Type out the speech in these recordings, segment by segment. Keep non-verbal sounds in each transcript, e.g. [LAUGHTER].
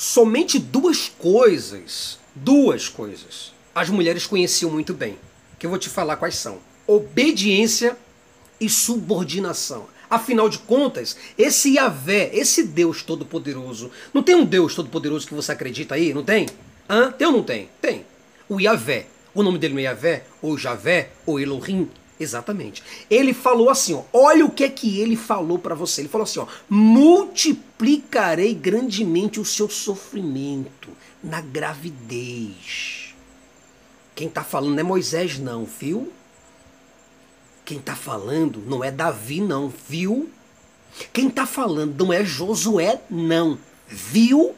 somente duas coisas, duas coisas, as mulheres conheciam muito bem, que eu vou te falar quais são: obediência e subordinação. Afinal de contas, esse Yahvé, esse Deus Todo-Poderoso, não tem um Deus Todo-Poderoso que você acredita aí? Não tem? Hã? Tem ou não tem? Tem. O Yahvé. O nome dele não é Yahvé, ou Javé, ou Elohim. Exatamente. Ele falou assim, ó, olha o que é que ele falou para você. Ele falou assim, ó, multiplicarei grandemente o seu sofrimento na gravidez. Quem está falando não é Moisés não, viu? Quem está falando não é Davi, não, viu? Quem está falando não é Josué, não, viu?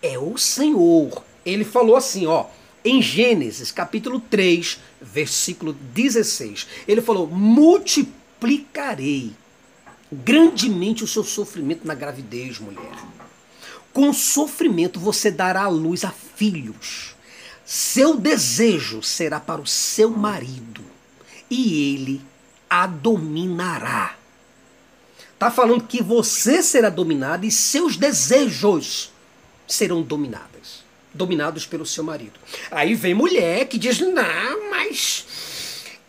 É o Senhor. Ele falou assim, ó, em Gênesis capítulo 3, versículo 16. Ele falou: multiplicarei grandemente o seu sofrimento na gravidez, mulher. Com sofrimento você dará à luz a filhos. Seu desejo será para o seu marido, e ele a dominará. Está falando que você será dominado e seus desejos serão dominados. Dominados pelo seu marido. Aí vem mulher que diz: Não, mas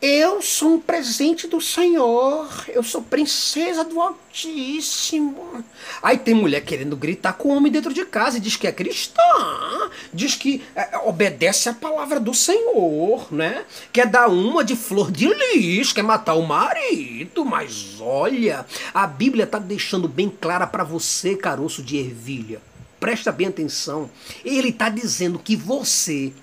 eu sou um presente do Senhor. Eu sou princesa do Altíssimo. Aí tem mulher querendo gritar com o homem dentro de casa e diz que é cristã. Diz que é, obedece à palavra do Senhor, né? Quer dar uma de flor de lis, quer matar o marido. Mas olha, a Bíblia está deixando bem clara para você, caroço de ervilha. Presta bem atenção. Ele está dizendo que você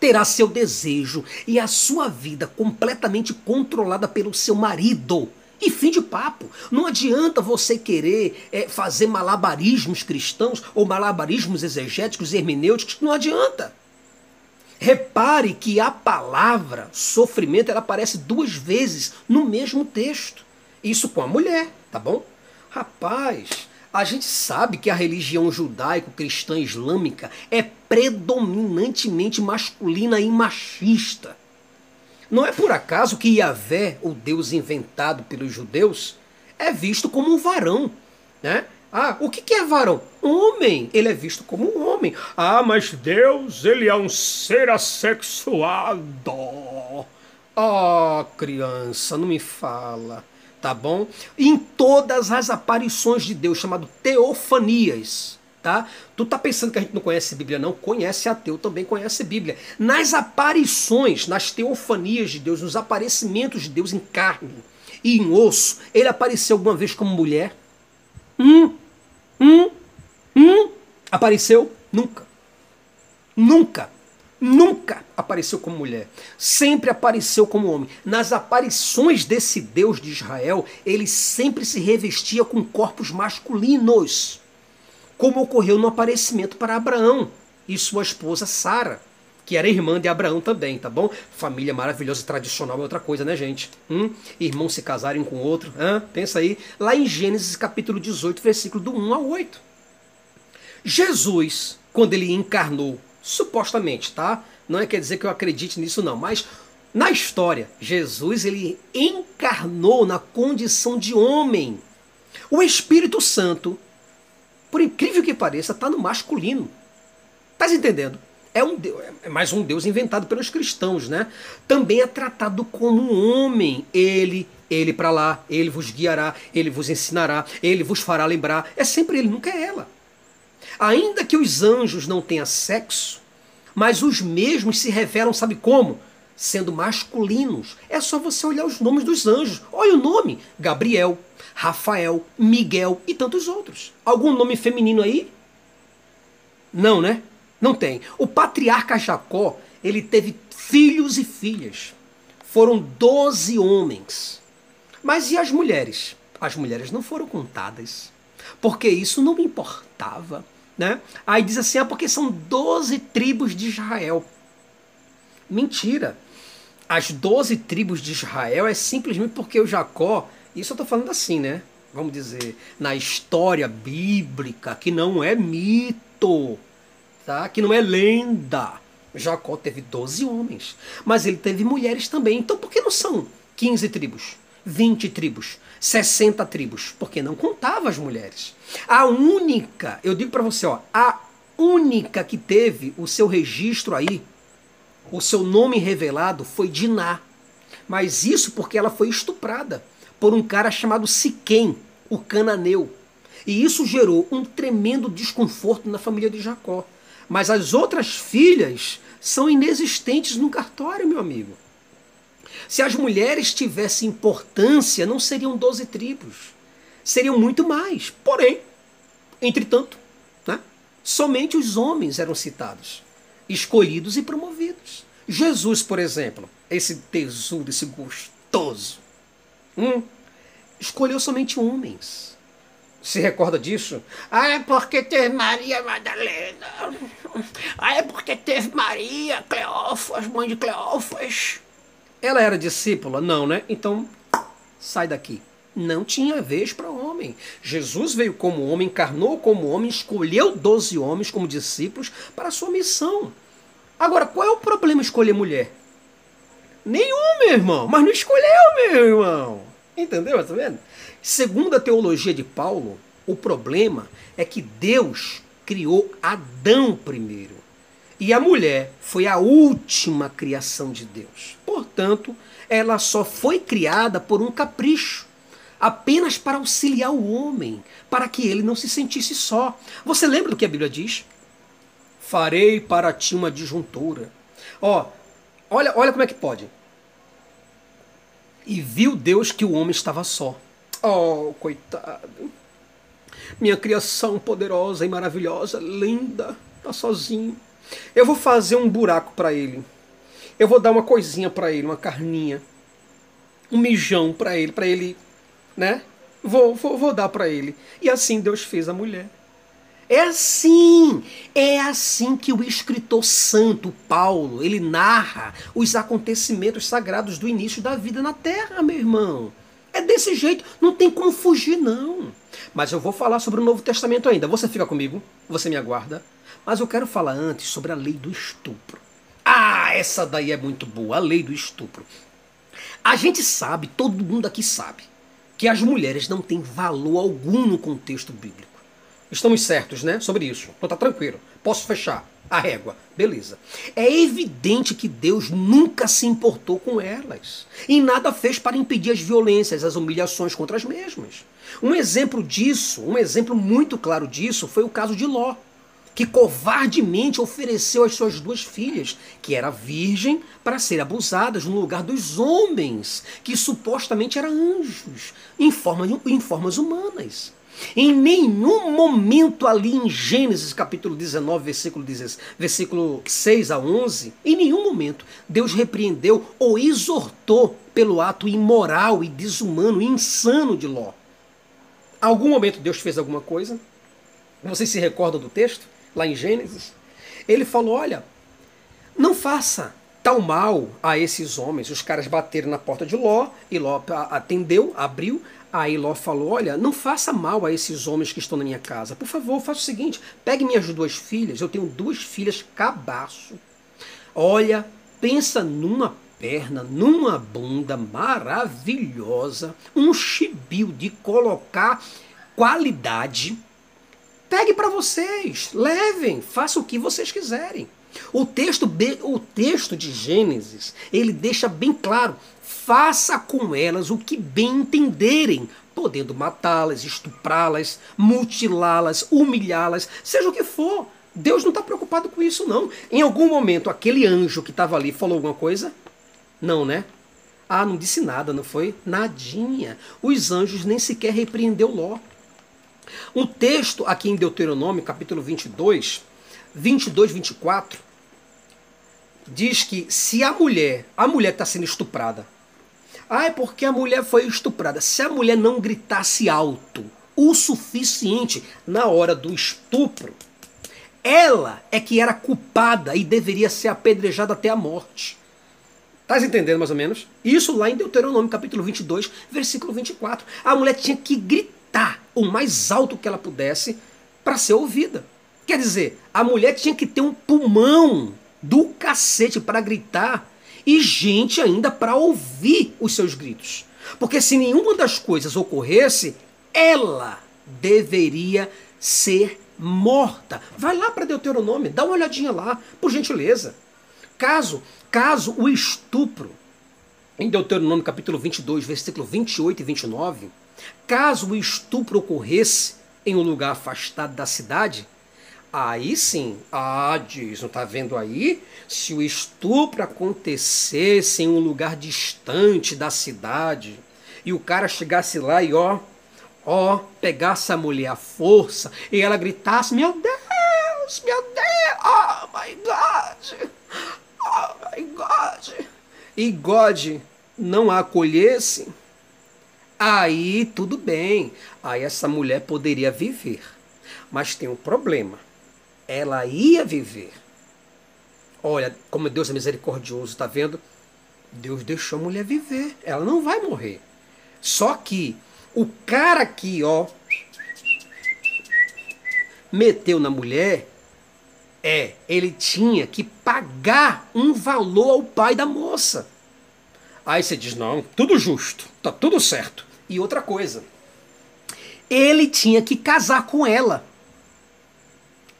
terá seu desejo e a sua vida completamente controlada pelo seu marido. E fim de papo. Não adianta você querer é, fazer malabarismos cristãos ou malabarismos exegéticos hermenêuticos. Não adianta. Repare que a palavra sofrimento ela aparece duas vezes no mesmo texto. Isso com a mulher, tá bom? Rapaz, a gente sabe que a religião judaico-cristã islâmica é predominantemente masculina e machista. Não é por acaso que Yahvé, o Deus inventado pelos judeus, é visto como um varão, né? Ah, o que é varão? Homem. Ele é visto como um homem. Ah, mas Deus, ele é um ser assexuado. Oh, criança, não me fala tá bom? Em todas as aparições de Deus, chamado teofanias, tá? Tu tá pensando que a gente não conhece Bíblia não? Conhece ateu, também conhece Bíblia. Nas aparições, nas teofanias de Deus, nos aparecimentos de Deus em carne e em osso, ele apareceu alguma vez como mulher? Hum? Hum? Hum? Apareceu? Nunca. Nunca nunca apareceu como mulher, sempre apareceu como homem. Nas aparições desse Deus de Israel, ele sempre se revestia com corpos masculinos, como ocorreu no aparecimento para Abraão e sua esposa Sara, que era irmã de Abraão também, tá bom? Família maravilhosa tradicional é outra coisa, né, gente? Hum? Irmãos se casarem com outro, hã? pensa aí, lá em Gênesis capítulo 18, versículo do 1 ao 8. Jesus, quando ele encarnou supostamente, tá? Não é quer dizer que eu acredite nisso não, mas na história, Jesus ele encarnou na condição de homem. O Espírito Santo, por incrível que pareça, está no masculino. Tá entendendo? É, um Deus, é mais um Deus inventado pelos cristãos, né? Também é tratado como um homem. Ele, ele para lá, ele vos guiará, ele vos ensinará, ele vos fará lembrar. É sempre ele, nunca é ela. Ainda que os anjos não tenham sexo, mas os mesmos se revelam, sabe como? Sendo masculinos. É só você olhar os nomes dos anjos. Olha o nome: Gabriel, Rafael, Miguel e tantos outros. Algum nome feminino aí? Não, né? Não tem. O patriarca Jacó, ele teve filhos e filhas. Foram doze homens. Mas e as mulheres? As mulheres não foram contadas. Porque isso não importava. Né? Aí diz assim, ah, porque são 12 tribos de Israel. Mentira. As 12 tribos de Israel é simplesmente porque o Jacó, isso eu estou falando assim, né? Vamos dizer, na história bíblica, que não é mito, tá? que não é lenda. Jacó teve 12 homens, mas ele teve mulheres também. Então por que não são 15 tribos, 20 tribos, 60 tribos? Porque não contava as mulheres. A única, eu digo para você, ó, a única que teve o seu registro aí, o seu nome revelado, foi Diná. Mas isso porque ela foi estuprada por um cara chamado Siquém, o cananeu. E isso gerou um tremendo desconforto na família de Jacó. Mas as outras filhas são inexistentes no cartório, meu amigo. Se as mulheres tivessem importância, não seriam doze tribos. Seriam muito mais. Porém, entretanto, né, somente os homens eram citados, escolhidos e promovidos. Jesus, por exemplo, esse tesouro, esse gostoso, hum, escolheu somente homens. Se recorda disso? Ah, é porque teve Maria Madalena. Ah, é porque teve Maria, Cleófas, mãe de Cleófas. Ela era discípula? Não, né? Então, sai daqui. Não tinha vez para homem. Jesus veio como homem, encarnou como homem, escolheu doze homens como discípulos para a sua missão. Agora, qual é o problema escolher mulher? Nenhum, meu irmão. Mas não escolheu, meu irmão. Entendeu? Tá vendo? Segundo a teologia de Paulo, o problema é que Deus criou Adão primeiro. E a mulher foi a última criação de Deus. Portanto, ela só foi criada por um capricho, apenas para auxiliar o homem, para que ele não se sentisse só. Você lembra do que a Bíblia diz? Farei para ti uma disjuntura. Ó, olha, olha como é que pode. E viu Deus que o homem estava só. Oh, coitado. Minha criação poderosa e maravilhosa, linda, está sozinho. Eu vou fazer um buraco para ele. Eu vou dar uma coisinha para ele, uma carninha, um mijão para ele, para ele, né? Vou, vou, vou dar para ele. E assim Deus fez a mulher. É assim, é assim que o escritor santo Paulo, ele narra os acontecimentos sagrados do início da vida na terra, meu irmão. É desse jeito, não tem como fugir não. Mas eu vou falar sobre o Novo Testamento ainda. Você fica comigo? Você me aguarda? Mas eu quero falar antes sobre a lei do estupro. Ah, essa daí é muito boa, a lei do estupro. A gente sabe, todo mundo aqui sabe, que as mulheres não têm valor algum no contexto bíblico. Estamos certos, né? Sobre isso. Então tá tranquilo. Posso fechar a régua. Beleza. É evidente que Deus nunca se importou com elas. E nada fez para impedir as violências, as humilhações contra as mesmas. Um exemplo disso, um exemplo muito claro disso, foi o caso de Ló, que covardemente ofereceu as suas duas filhas, que era virgem, para serem abusadas no lugar dos homens, que supostamente eram anjos, em, forma, em formas humanas. Em nenhum momento ali em Gênesis capítulo 19, versículo, 16, versículo 6 a 11, em nenhum momento Deus repreendeu ou exortou pelo ato imoral e desumano e insano de Ló. Algum momento Deus fez alguma coisa? Vocês se recordam do texto? Lá em Gênesis? Ele falou: olha, não faça tal mal a esses homens. Os caras bateram na porta de Ló, e Ló atendeu, abriu. Aí Ló falou: Olha, não faça mal a esses homens que estão na minha casa. Por favor, faça o seguinte: pegue minhas duas filhas. Eu tenho duas filhas cabaço. Olha, pensa numa perna, numa bunda maravilhosa, um chibio de colocar qualidade. Pegue para vocês, levem, faça o que vocês quiserem. O texto, o texto de Gênesis, ele deixa bem claro faça com elas o que bem entenderem, podendo matá-las, estuprá-las, mutilá-las, humilhá-las, seja o que for. Deus não está preocupado com isso, não. Em algum momento, aquele anjo que estava ali falou alguma coisa? Não, né? Ah, não disse nada, não foi? Nadinha. Os anjos nem sequer repreendeu Ló. Um texto aqui em Deuteronômio, capítulo 22, 22, 24, diz que se a mulher, a mulher está sendo estuprada, ah, é porque a mulher foi estuprada. Se a mulher não gritasse alto o suficiente na hora do estupro, ela é que era culpada e deveria ser apedrejada até a morte. Tá entendendo mais ou menos? Isso lá em Deuteronômio capítulo 22, versículo 24. A mulher tinha que gritar o mais alto que ela pudesse para ser ouvida. Quer dizer, a mulher tinha que ter um pulmão do cacete para gritar e gente ainda para ouvir os seus gritos. Porque se nenhuma das coisas ocorresse, ela deveria ser morta. Vai lá para Deuteronômio, dá uma olhadinha lá, por gentileza. Caso, caso o estupro, em Deuteronômio capítulo 22, versículo 28 e 29, caso o estupro ocorresse em um lugar afastado da cidade, Aí sim, ah, diz, não tá vendo aí? Se o estupro acontecesse em um lugar distante da cidade e o cara chegasse lá e ó, ó, pegasse a mulher à força e ela gritasse: Meu Deus, meu Deus, oh my God, oh my God, e God não a acolhesse, aí tudo bem, aí essa mulher poderia viver. Mas tem um problema ela ia viver. Olha, como Deus é misericordioso, tá vendo? Deus deixou a mulher viver. Ela não vai morrer. Só que o cara aqui, ó, meteu na mulher, é, ele tinha que pagar um valor ao pai da moça. Aí você diz: não, tudo justo, tá tudo certo. E outra coisa, ele tinha que casar com ela.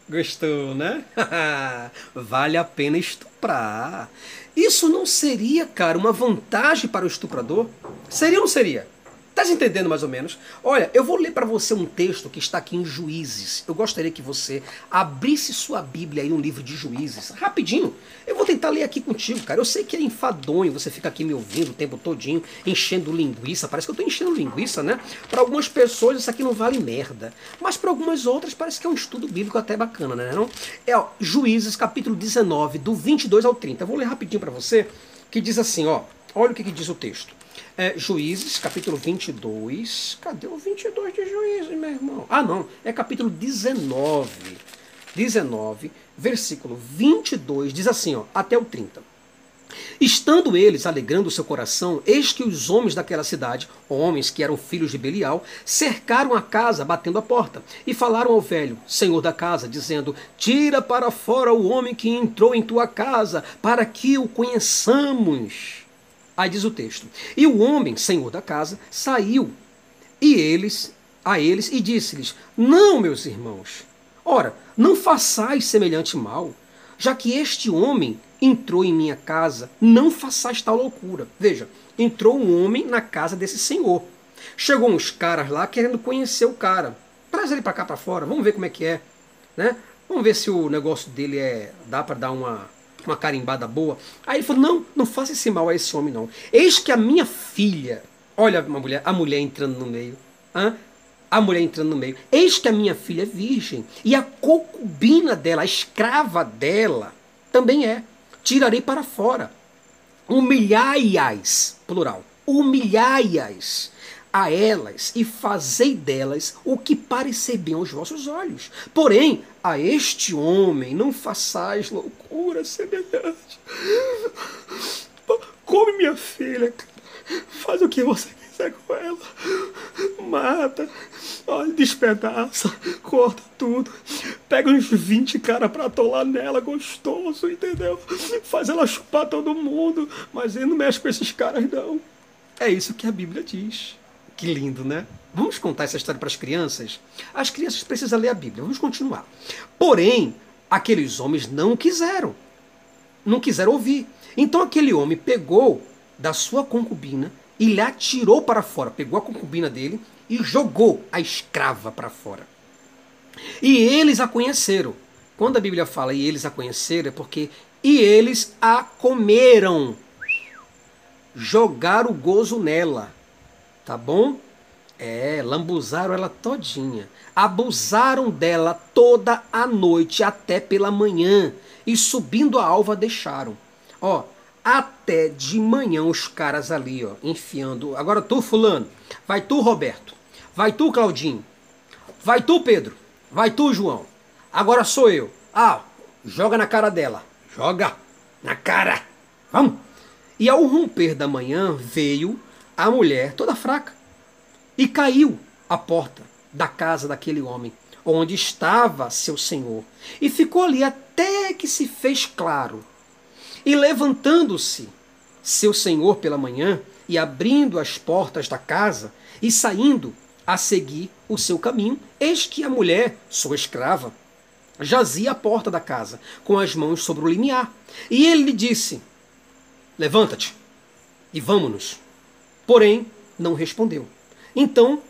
Gostou, né? [LAUGHS] vale a pena estuprar. Isso não seria, cara, uma vantagem para o estuprador? Seria ou não seria? Tá entendendo mais ou menos? Olha, eu vou ler para você um texto que está aqui em Juízes. Eu gostaria que você abrisse sua Bíblia aí no livro de Juízes, rapidinho. Eu vou tentar ler aqui contigo, cara. Eu sei que é enfadonho, você fica aqui me ouvindo o tempo todinho, enchendo linguiça. Parece que eu tô enchendo linguiça, né? Para algumas pessoas isso aqui não vale merda. Mas para algumas outras parece que é um estudo bíblico até bacana, né? Não? É ó, Juízes, capítulo 19, do 22 ao 30. Eu vou ler rapidinho para você, que diz assim, ó. Olha o que, que diz o texto. É, Juízes, capítulo 22. Cadê o 22 de Juízes, meu irmão? Ah, não. É capítulo 19. 19, versículo 22, diz assim, ó, até o 30. Estando eles alegrando seu coração, eis que os homens daquela cidade, homens que eram filhos de Belial, cercaram a casa, batendo a porta, e falaram ao velho, senhor da casa, dizendo: Tira para fora o homem que entrou em tua casa, para que o conheçamos. Aí diz o texto: E o homem, senhor da casa, saiu e eles a eles e disse-lhes: Não, meus irmãos, ora, não façais semelhante mal, já que este homem entrou em minha casa, não façais tal loucura. Veja, entrou um homem na casa desse senhor. Chegou uns caras lá querendo conhecer o cara. Traz ele para cá para fora, vamos ver como é que é, né? Vamos ver se o negócio dele é dá para dar uma uma carimbada boa. Aí ele falou: Não, não faça esse mal a esse homem, não. Eis que a minha filha, olha a mulher, a mulher entrando no meio. Hã? A mulher entrando no meio. Eis que a minha filha é virgem, e a concubina dela, a escrava dela, também é. Tirarei para fora. Humilhai-as, plural. Humilhai-as a elas e fazei delas o que parecer bem aos vossos olhos. Porém, a este homem não façais loucura semelhante. Come minha filha, faz o que você quiser com ela. Mata, olha, despedaça, corta tudo. Pega uns 20 caras pra atolar nela, gostoso, entendeu? Faz ela chupar todo mundo, mas ele não mexe com esses caras, não. É isso que a Bíblia diz. Que lindo, né? Vamos contar essa história para as crianças? As crianças precisam ler a Bíblia. Vamos continuar. Porém, aqueles homens não quiseram. Não quiseram ouvir. Então aquele homem pegou da sua concubina e lhe atirou para fora. Pegou a concubina dele e jogou a escrava para fora. E eles a conheceram. Quando a Bíblia fala e eles a conheceram, é porque e eles a comeram. Jogaram o gozo nela tá bom? É, lambuzaram ela todinha. Abusaram dela toda a noite até pela manhã. E subindo a alva deixaram. Ó, até de manhã os caras ali, ó, enfiando. Agora tu, fulano. Vai tu, Roberto. Vai tu, Claudinho. Vai tu, Pedro. Vai tu, João. Agora sou eu. Ah, joga na cara dela. Joga na cara. Vamos. E ao romper da manhã veio a mulher, toda fraca, e caiu à porta da casa daquele homem, onde estava seu senhor, e ficou ali até que se fez claro. E levantando-se seu senhor pela manhã, e abrindo as portas da casa, e saindo, a seguir o seu caminho, eis que a mulher, sua escrava, jazia à porta da casa, com as mãos sobre o limiar. E ele lhe disse: Levanta-te e vamos-nos. Porém, não respondeu. Então,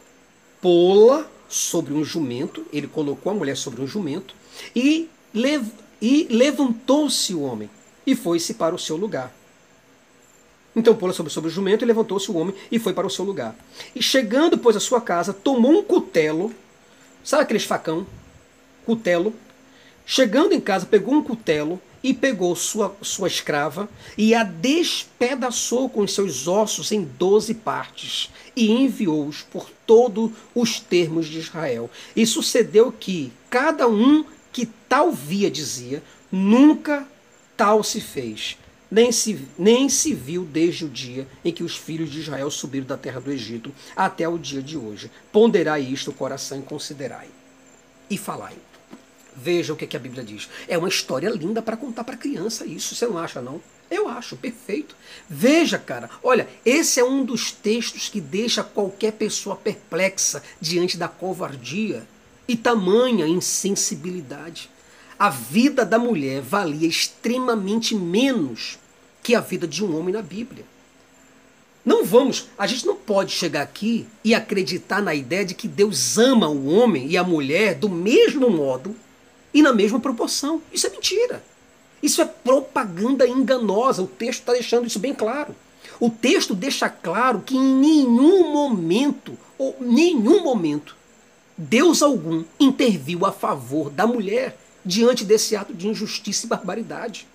pô-la sobre um jumento, ele colocou a mulher sobre um jumento, e, lev e levantou-se o homem e foi-se para o seu lugar. Então pô-la sobre, sobre o jumento e levantou-se o homem e foi para o seu lugar. E chegando, pois, à sua casa, tomou um cutelo, sabe aqueles facão? Cutelo. Chegando em casa, pegou um cutelo e pegou sua, sua escrava e a despedaçou com os seus ossos em doze partes e enviou-os por todos os termos de Israel. E sucedeu que cada um que tal via dizia, nunca tal se fez nem se, nem se viu desde o dia em que os filhos de Israel subiram da terra do Egito até o dia de hoje. Ponderai isto o coração e considerai. E falai. Veja o que, que a Bíblia diz. É uma história linda para contar para criança isso. Você não acha, não? Eu acho, perfeito. Veja, cara, olha, esse é um dos textos que deixa qualquer pessoa perplexa diante da covardia e tamanha insensibilidade. A vida da mulher valia extremamente menos que a vida de um homem na Bíblia. Não vamos, a gente não pode chegar aqui e acreditar na ideia de que Deus ama o homem e a mulher do mesmo modo e na mesma proporção. Isso é mentira. Isso é propaganda enganosa. O texto está deixando isso bem claro. O texto deixa claro que em nenhum momento, ou nenhum momento, Deus algum interviu a favor da mulher diante desse ato de injustiça e barbaridade.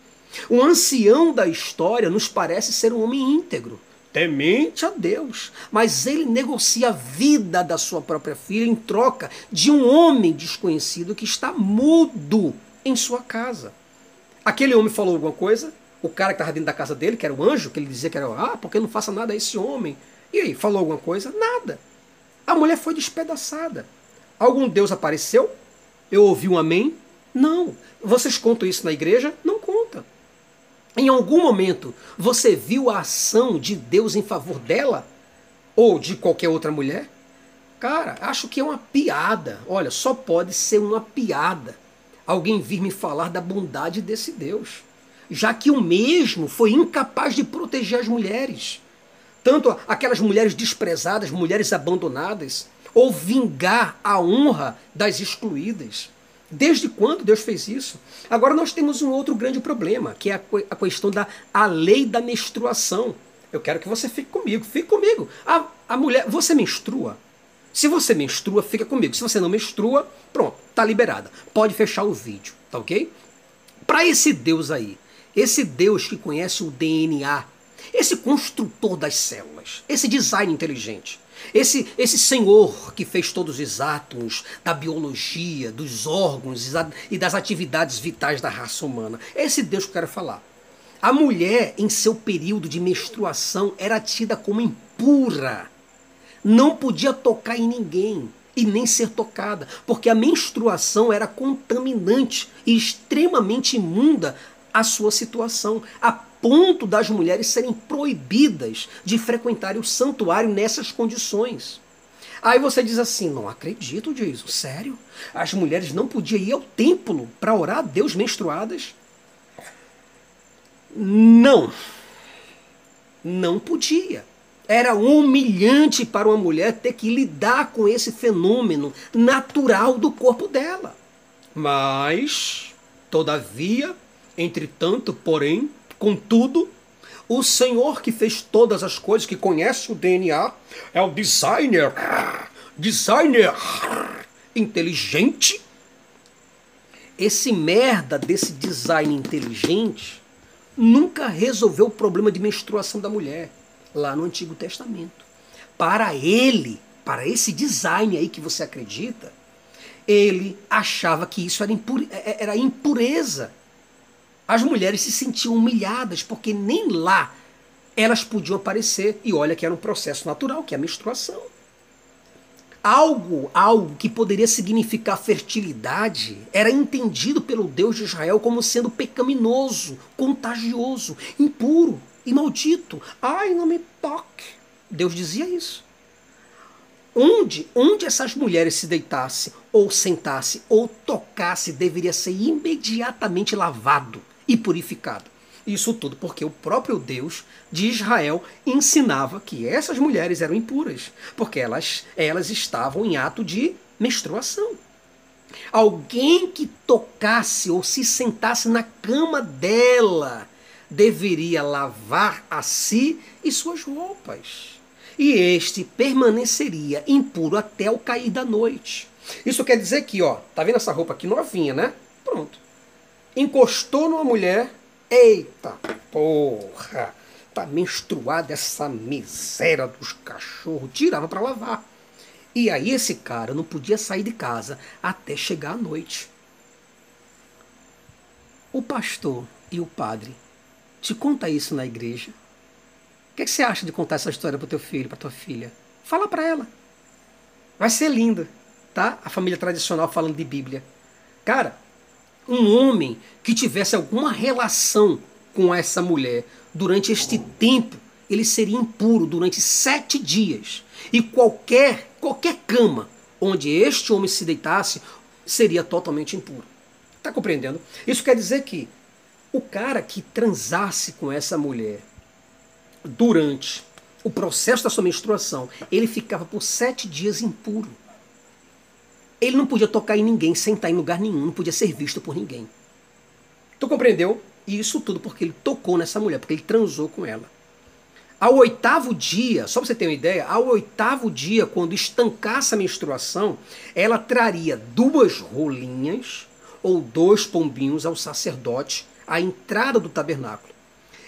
O ancião da história nos parece ser um homem íntegro, temente a Deus, mas ele negocia a vida da sua própria filha em troca de um homem desconhecido que está mudo em sua casa. Aquele homem falou alguma coisa, o cara que estava dentro da casa dele, que era o anjo, que ele dizia que era, ah, porque não faça nada a esse homem. E aí, falou alguma coisa? Nada. A mulher foi despedaçada. Algum Deus apareceu? Eu ouvi um amém? Não. Vocês contam isso na igreja? Não. Em algum momento você viu a ação de Deus em favor dela? Ou de qualquer outra mulher? Cara, acho que é uma piada. Olha, só pode ser uma piada alguém vir me falar da bondade desse Deus. Já que o mesmo foi incapaz de proteger as mulheres. Tanto aquelas mulheres desprezadas, mulheres abandonadas, ou vingar a honra das excluídas. Desde quando Deus fez isso? Agora nós temos um outro grande problema, que é a, a questão da a lei da menstruação. Eu quero que você fique comigo, fique comigo. A, a mulher, você menstrua? Se você menstrua, fica comigo. Se você não menstrua, pronto, tá liberada. Pode fechar o vídeo, tá ok? Para esse Deus aí, esse Deus que conhece o DNA, esse construtor das células, esse design inteligente, esse, esse senhor que fez todos os átomos da biologia, dos órgãos e das atividades vitais da raça humana. É esse Deus que eu quero falar. A mulher, em seu período de menstruação, era tida como impura. Não podia tocar em ninguém e nem ser tocada, porque a menstruação era contaminante e extremamente imunda a sua situação. A ponto das mulheres serem proibidas de frequentarem o santuário nessas condições. Aí você diz assim: não acredito, Jesus, sério? As mulheres não podiam ir ao templo para orar a Deus menstruadas? Não. Não podia. Era humilhante para uma mulher ter que lidar com esse fenômeno natural do corpo dela. Mas, todavia, entretanto, porém, Contudo, o Senhor que fez todas as coisas, que conhece o DNA, é o designer, designer inteligente. Esse merda desse design inteligente nunca resolveu o problema de menstruação da mulher lá no Antigo Testamento. Para ele, para esse design aí que você acredita, ele achava que isso era, impure, é, era impureza as mulheres se sentiam humilhadas porque nem lá elas podiam aparecer. E olha que era um processo natural, que é a menstruação. Algo, algo que poderia significar fertilidade era entendido pelo Deus de Israel como sendo pecaminoso, contagioso, impuro e maldito. Ai, não me toque. Deus dizia isso. onde, onde essas mulheres se deitassem, ou sentassem, ou tocassem, deveria ser imediatamente lavado e purificado. Isso tudo porque o próprio Deus de Israel ensinava que essas mulheres eram impuras, porque elas, elas estavam em ato de menstruação. Alguém que tocasse ou se sentasse na cama dela deveria lavar a si e suas roupas. E este permaneceria impuro até o cair da noite. Isso quer dizer que, ó, tá vendo essa roupa aqui novinha, né? Pronto. Encostou numa mulher, eita porra, tá menstruada essa miséria dos cachorros, tirava para lavar. E aí esse cara não podia sair de casa até chegar à noite. O pastor e o padre te conta isso na igreja. O que, é que você acha de contar essa história para teu filho, para tua filha? Fala para ela. Vai ser lindo, tá? A família tradicional falando de Bíblia. Cara, um homem que tivesse alguma relação com essa mulher durante este tempo, ele seria impuro durante sete dias. E qualquer, qualquer cama onde este homem se deitasse seria totalmente impuro. Está compreendendo? Isso quer dizer que o cara que transasse com essa mulher durante o processo da sua menstruação, ele ficava por sete dias impuro. Ele não podia tocar em ninguém, sentar em lugar nenhum, não podia ser visto por ninguém. Tu compreendeu? E isso tudo porque ele tocou nessa mulher, porque ele transou com ela. Ao oitavo dia, só para você ter uma ideia, ao oitavo dia, quando estancasse a menstruação, ela traria duas rolinhas ou dois pombinhos ao sacerdote à entrada do tabernáculo.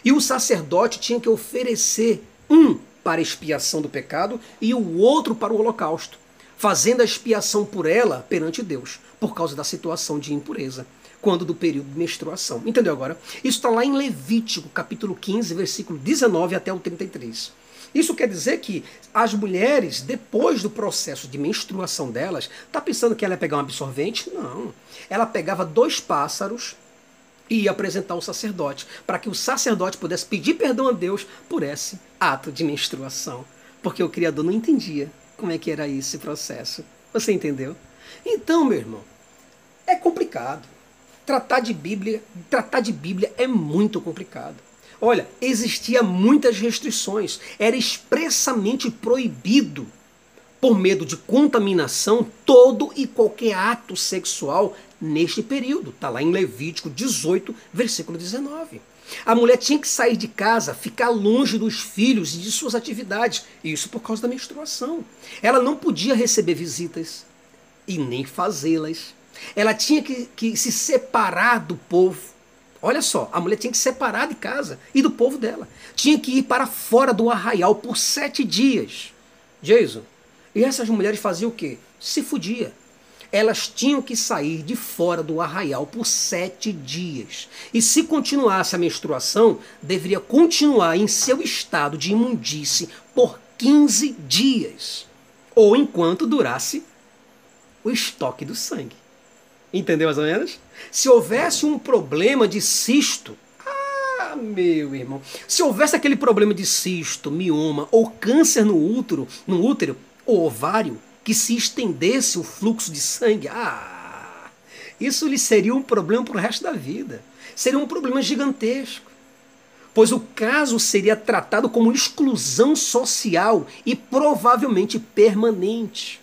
E o sacerdote tinha que oferecer um para expiação do pecado e o outro para o holocausto, fazendo a expiação por ela perante Deus, por causa da situação de impureza, quando do período de menstruação. Entendeu agora? Isso está lá em Levítico, capítulo 15, versículo 19 até o 33. Isso quer dizer que as mulheres, depois do processo de menstruação delas, tá pensando que ela ia pegar um absorvente? Não. Ela pegava dois pássaros e ia apresentar ao sacerdote, para que o sacerdote pudesse pedir perdão a Deus por esse ato de menstruação. Porque o Criador não entendia como é que era esse processo. Você entendeu? Então, meu irmão, é complicado. Tratar de Bíblia, tratar de Bíblia é muito complicado. Olha, existia muitas restrições, era expressamente proibido por medo de contaminação todo e qualquer ato sexual neste período. Está lá em Levítico 18, versículo 19. A mulher tinha que sair de casa, ficar longe dos filhos e de suas atividades. Isso por causa da menstruação. Ela não podia receber visitas e nem fazê-las. Ela tinha que, que se separar do povo. Olha só, a mulher tinha que se separar de casa e do povo dela. Tinha que ir para fora do arraial por sete dias. Jason, e essas mulheres faziam o quê? Se fudia elas tinham que sair de fora do arraial por sete dias. E se continuasse a menstruação, deveria continuar em seu estado de imundície por 15 dias. Ou enquanto durasse o estoque do sangue. Entendeu mais ou menos? Se houvesse um problema de cisto, ah, meu irmão, se houvesse aquele problema de cisto, mioma ou câncer no útero, no útero ou ovário, que se estendesse o fluxo de sangue, ah, isso lhe seria um problema para o resto da vida. Seria um problema gigantesco. Pois o caso seria tratado como exclusão social e provavelmente permanente.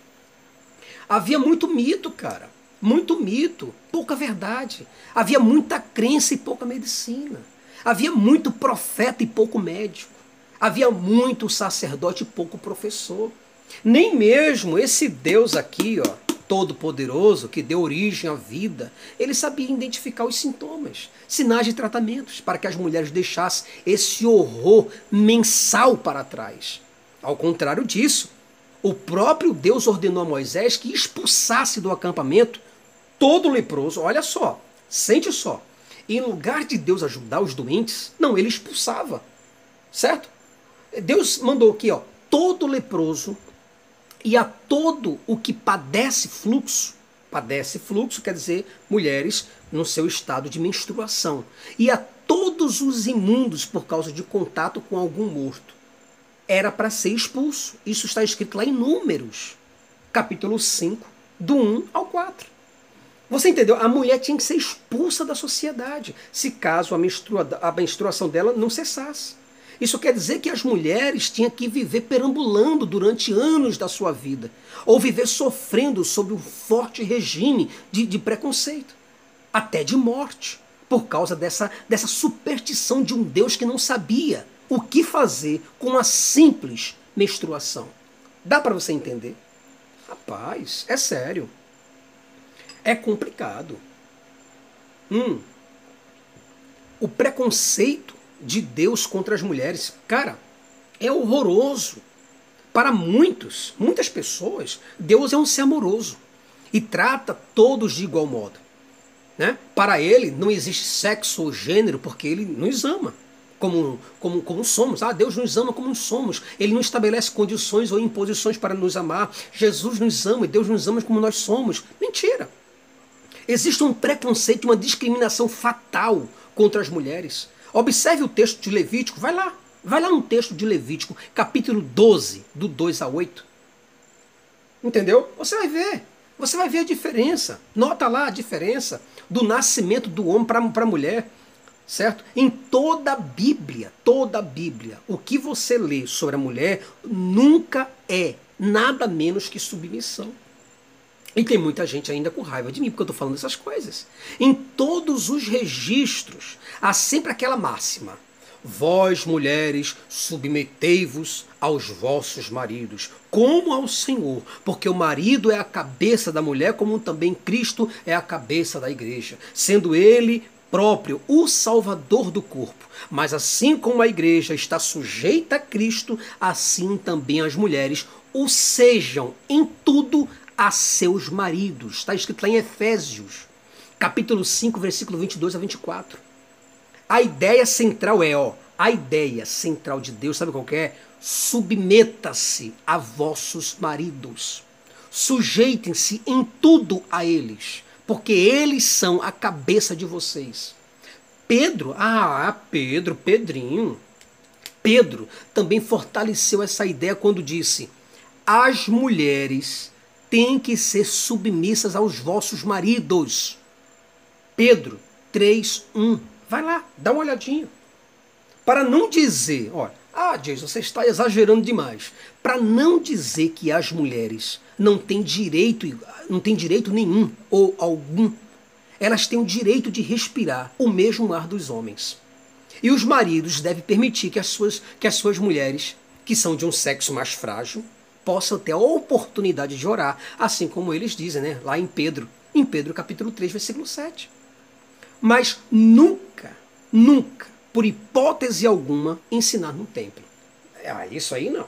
Havia muito mito, cara. Muito mito, pouca verdade. Havia muita crença e pouca medicina. Havia muito profeta e pouco médico. Havia muito sacerdote e pouco professor. Nem mesmo esse Deus aqui, ó, todo-poderoso, que deu origem à vida, ele sabia identificar os sintomas, sinais de tratamentos, para que as mulheres deixassem esse horror mensal para trás. Ao contrário disso, o próprio Deus ordenou a Moisés que expulsasse do acampamento todo leproso. Olha só, sente só. Em lugar de Deus ajudar os doentes, não, ele expulsava. Certo? Deus mandou aqui, ó, todo leproso e a todo o que padece fluxo, padece fluxo quer dizer mulheres no seu estado de menstruação, e a todos os imundos por causa de contato com algum morto. era para ser expulso. Isso está escrito lá em Números, capítulo 5, do 1 ao 4. Você entendeu? A mulher tinha que ser expulsa da sociedade, se caso a, menstrua, a menstruação dela não cessasse. Isso quer dizer que as mulheres tinham que viver perambulando durante anos da sua vida, ou viver sofrendo sob um forte regime de, de preconceito, até de morte, por causa dessa, dessa superstição de um Deus que não sabia o que fazer com uma simples menstruação. Dá para você entender? Rapaz, é sério. É complicado. Hum. O preconceito de Deus contra as mulheres, cara, é horroroso. Para muitos, muitas pessoas, Deus é um ser amoroso e trata todos de igual modo. Né? Para ele não existe sexo ou gênero porque ele nos ama como, como, como somos. Ah, Deus nos ama como somos. Ele não estabelece condições ou imposições para nos amar. Jesus nos ama e Deus nos ama como nós somos. Mentira. Existe um preconceito, uma discriminação fatal contra as mulheres. Observe o texto de Levítico, vai lá. Vai lá no texto de Levítico, capítulo 12, do 2 a 8. Entendeu? Você vai ver. Você vai ver a diferença. Nota lá a diferença do nascimento do homem para a mulher certo? Em toda a Bíblia, toda a Bíblia, o que você lê sobre a mulher nunca é nada menos que submissão. E tem muita gente ainda com raiva de mim porque eu estou falando essas coisas. Em todos os registros há sempre aquela máxima: Vós, mulheres, submetei-vos aos vossos maridos, como ao Senhor, porque o marido é a cabeça da mulher, como também Cristo é a cabeça da igreja, sendo ele próprio, o Salvador do corpo. Mas assim como a igreja está sujeita a Cristo, assim também as mulheres o sejam em tudo a seus maridos. Está escrito lá em Efésios, capítulo 5, versículo 22 a 24. A ideia central é, ó, a ideia central de Deus, sabe qual é? Submeta-se a vossos maridos. Sujeitem-se em tudo a eles porque eles são a cabeça de vocês. Pedro, ah, Pedro, Pedrinho. Pedro também fortaleceu essa ideia quando disse: as mulheres têm que ser submissas aos vossos maridos. Pedro 3:1. Vai lá, dá uma olhadinha. Para não dizer, olha, ah, Jason, você está exagerando demais. Para não dizer que as mulheres não têm direito, não têm direito nenhum ou algum, elas têm o direito de respirar o mesmo ar dos homens. E os maridos devem permitir que as suas, que as suas mulheres, que são de um sexo mais frágil, possam ter a oportunidade de orar, assim como eles dizem, né, lá em Pedro, em Pedro capítulo 3, versículo 7. Mas nunca, nunca por hipótese alguma, ensinar no templo. Ah, isso aí não.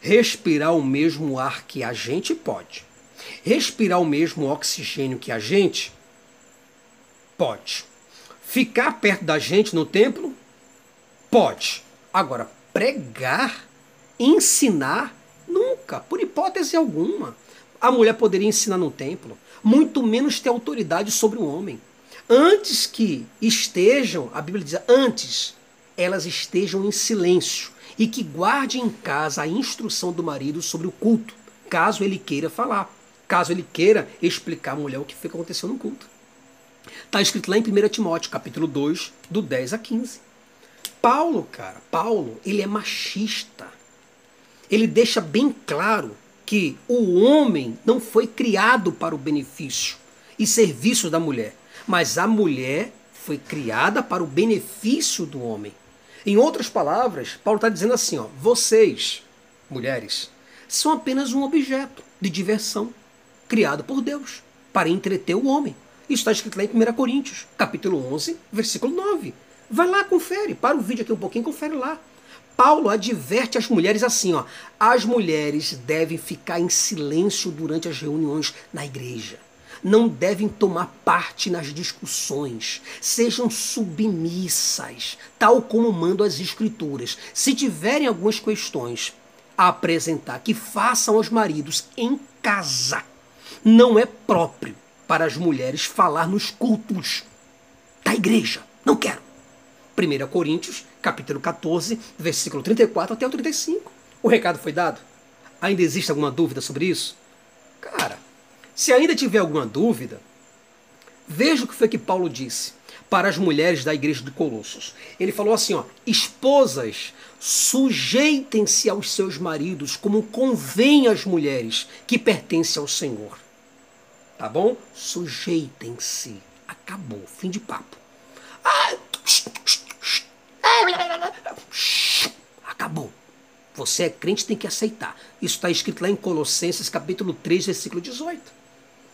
Respirar o mesmo ar que a gente pode. Respirar o mesmo oxigênio que a gente pode. Ficar perto da gente no templo pode. Agora, pregar, ensinar, nunca, por hipótese alguma. A mulher poderia ensinar no templo, muito menos ter autoridade sobre o homem antes que estejam, a Bíblia diz, antes elas estejam em silêncio e que guardem em casa a instrução do marido sobre o culto, caso ele queira falar, caso ele queira explicar à mulher o que foi que aconteceu no culto. Está escrito lá em 1 Timóteo, capítulo 2, do 10 a 15. Paulo, cara, Paulo, ele é machista. Ele deixa bem claro que o homem não foi criado para o benefício e serviço da mulher, mas a mulher foi criada para o benefício do homem. Em outras palavras, Paulo está dizendo assim: ó, vocês, mulheres, são apenas um objeto de diversão criado por Deus para entreter o homem. Isso está escrito lá em 1 Coríntios, capítulo 11, versículo 9. Vai lá, confere. Para o vídeo aqui um pouquinho, confere lá. Paulo adverte as mulheres assim, ó. As mulheres devem ficar em silêncio durante as reuniões na igreja não devem tomar parte nas discussões, sejam submissas, tal como mandam as Escrituras. Se tiverem algumas questões a apresentar, que façam aos maridos em casa. Não é próprio para as mulheres falar nos cultos da igreja. Não quero. 1 Coríntios, capítulo 14, versículo 34 até o 35. O recado foi dado? Ainda existe alguma dúvida sobre isso? Cara, se ainda tiver alguma dúvida, veja o que foi que Paulo disse para as mulheres da igreja de Colossos. Ele falou assim, ó: "Esposas, sujeitem-se aos seus maridos como convém às mulheres que pertencem ao Senhor." Tá bom? Sujeitem-se. Acabou, fim de papo. Ah, [LAUGHS] acabou. Você é crente, tem que aceitar. Isso está escrito lá em Colossenses capítulo 3, versículo 18.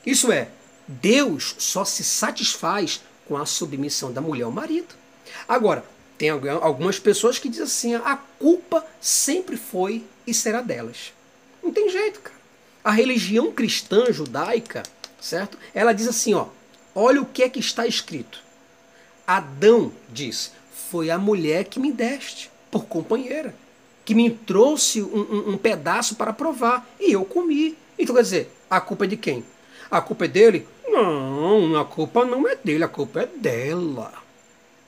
Isso é, Deus só se satisfaz com a submissão da mulher ao marido. Agora, tem algumas pessoas que dizem assim: a culpa sempre foi e será delas. Não tem jeito, cara. A religião cristã judaica, certo? Ela diz assim: ó, olha o que é que está escrito. Adão diz: foi a mulher que me deste por companheira, que me trouxe um, um, um pedaço para provar e eu comi. Então quer dizer, a culpa é de quem? A culpa é dele? Não, a culpa não é dele, a culpa é dela.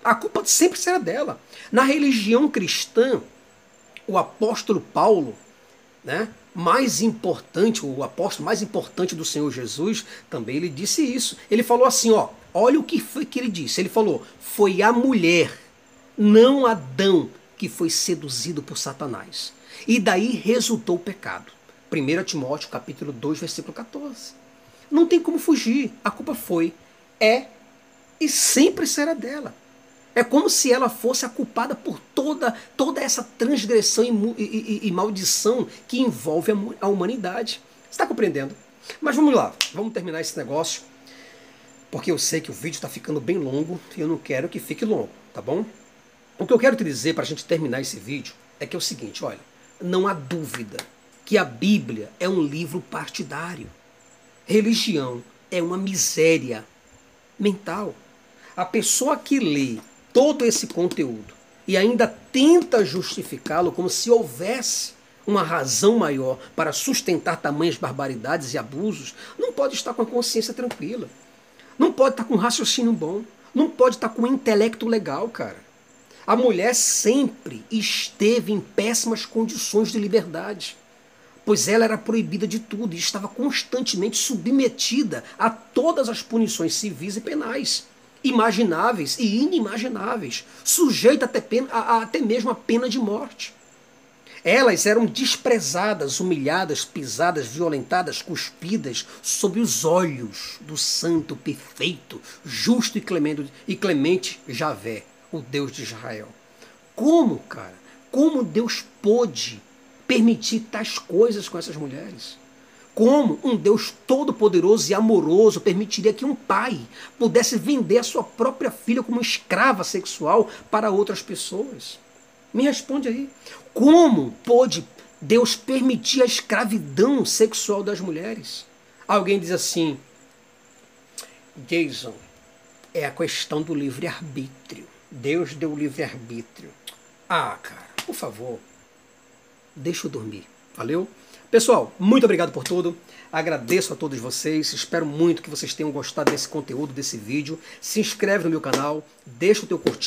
A culpa sempre será dela. Na religião cristã, o apóstolo Paulo, né, mais importante, o apóstolo mais importante do Senhor Jesus, também ele disse isso. Ele falou assim, ó, olha o que foi que ele disse. Ele falou: "Foi a mulher, não Adão, que foi seduzido por Satanás. E daí resultou o pecado." 1 Timóteo capítulo 2, versículo 14. Não tem como fugir. A culpa foi, é e sempre será dela. É como se ela fosse a culpada por toda, toda essa transgressão e, e, e, maldição que envolve a, a humanidade. Está compreendendo? Mas vamos lá, vamos terminar esse negócio, porque eu sei que o vídeo está ficando bem longo e eu não quero que fique longo, tá bom? O que eu quero te dizer para a gente terminar esse vídeo é que é o seguinte: olha, não há dúvida que a Bíblia é um livro partidário. Religião é uma miséria mental. A pessoa que lê todo esse conteúdo e ainda tenta justificá-lo como se houvesse uma razão maior para sustentar tamanhas barbaridades e abusos, não pode estar com a consciência tranquila. Não pode estar com um raciocínio bom. Não pode estar com um intelecto legal, cara. A mulher sempre esteve em péssimas condições de liberdade pois ela era proibida de tudo e estava constantemente submetida a todas as punições civis e penais, imagináveis e inimagináveis, sujeita até, pena, a, a, até mesmo a pena de morte. Elas eram desprezadas, humilhadas, pisadas, violentadas, cuspidas sob os olhos do santo, perfeito, justo e clemente, e clemente Javé, o Deus de Israel. Como, cara? Como Deus pôde permitir tais coisas com essas mulheres? Como um Deus todo-poderoso e amoroso permitiria que um pai pudesse vender a sua própria filha como escrava sexual para outras pessoas? Me responde aí. Como pôde Deus permitir a escravidão sexual das mulheres? Alguém diz assim: Jason, é a questão do livre-arbítrio. Deus deu livre-arbítrio. Ah, cara, por favor deixa eu dormir. Valeu? Pessoal, muito obrigado por tudo. Agradeço a todos vocês. Espero muito que vocês tenham gostado desse conteúdo, desse vídeo. Se inscreve no meu canal, deixa o teu curtir.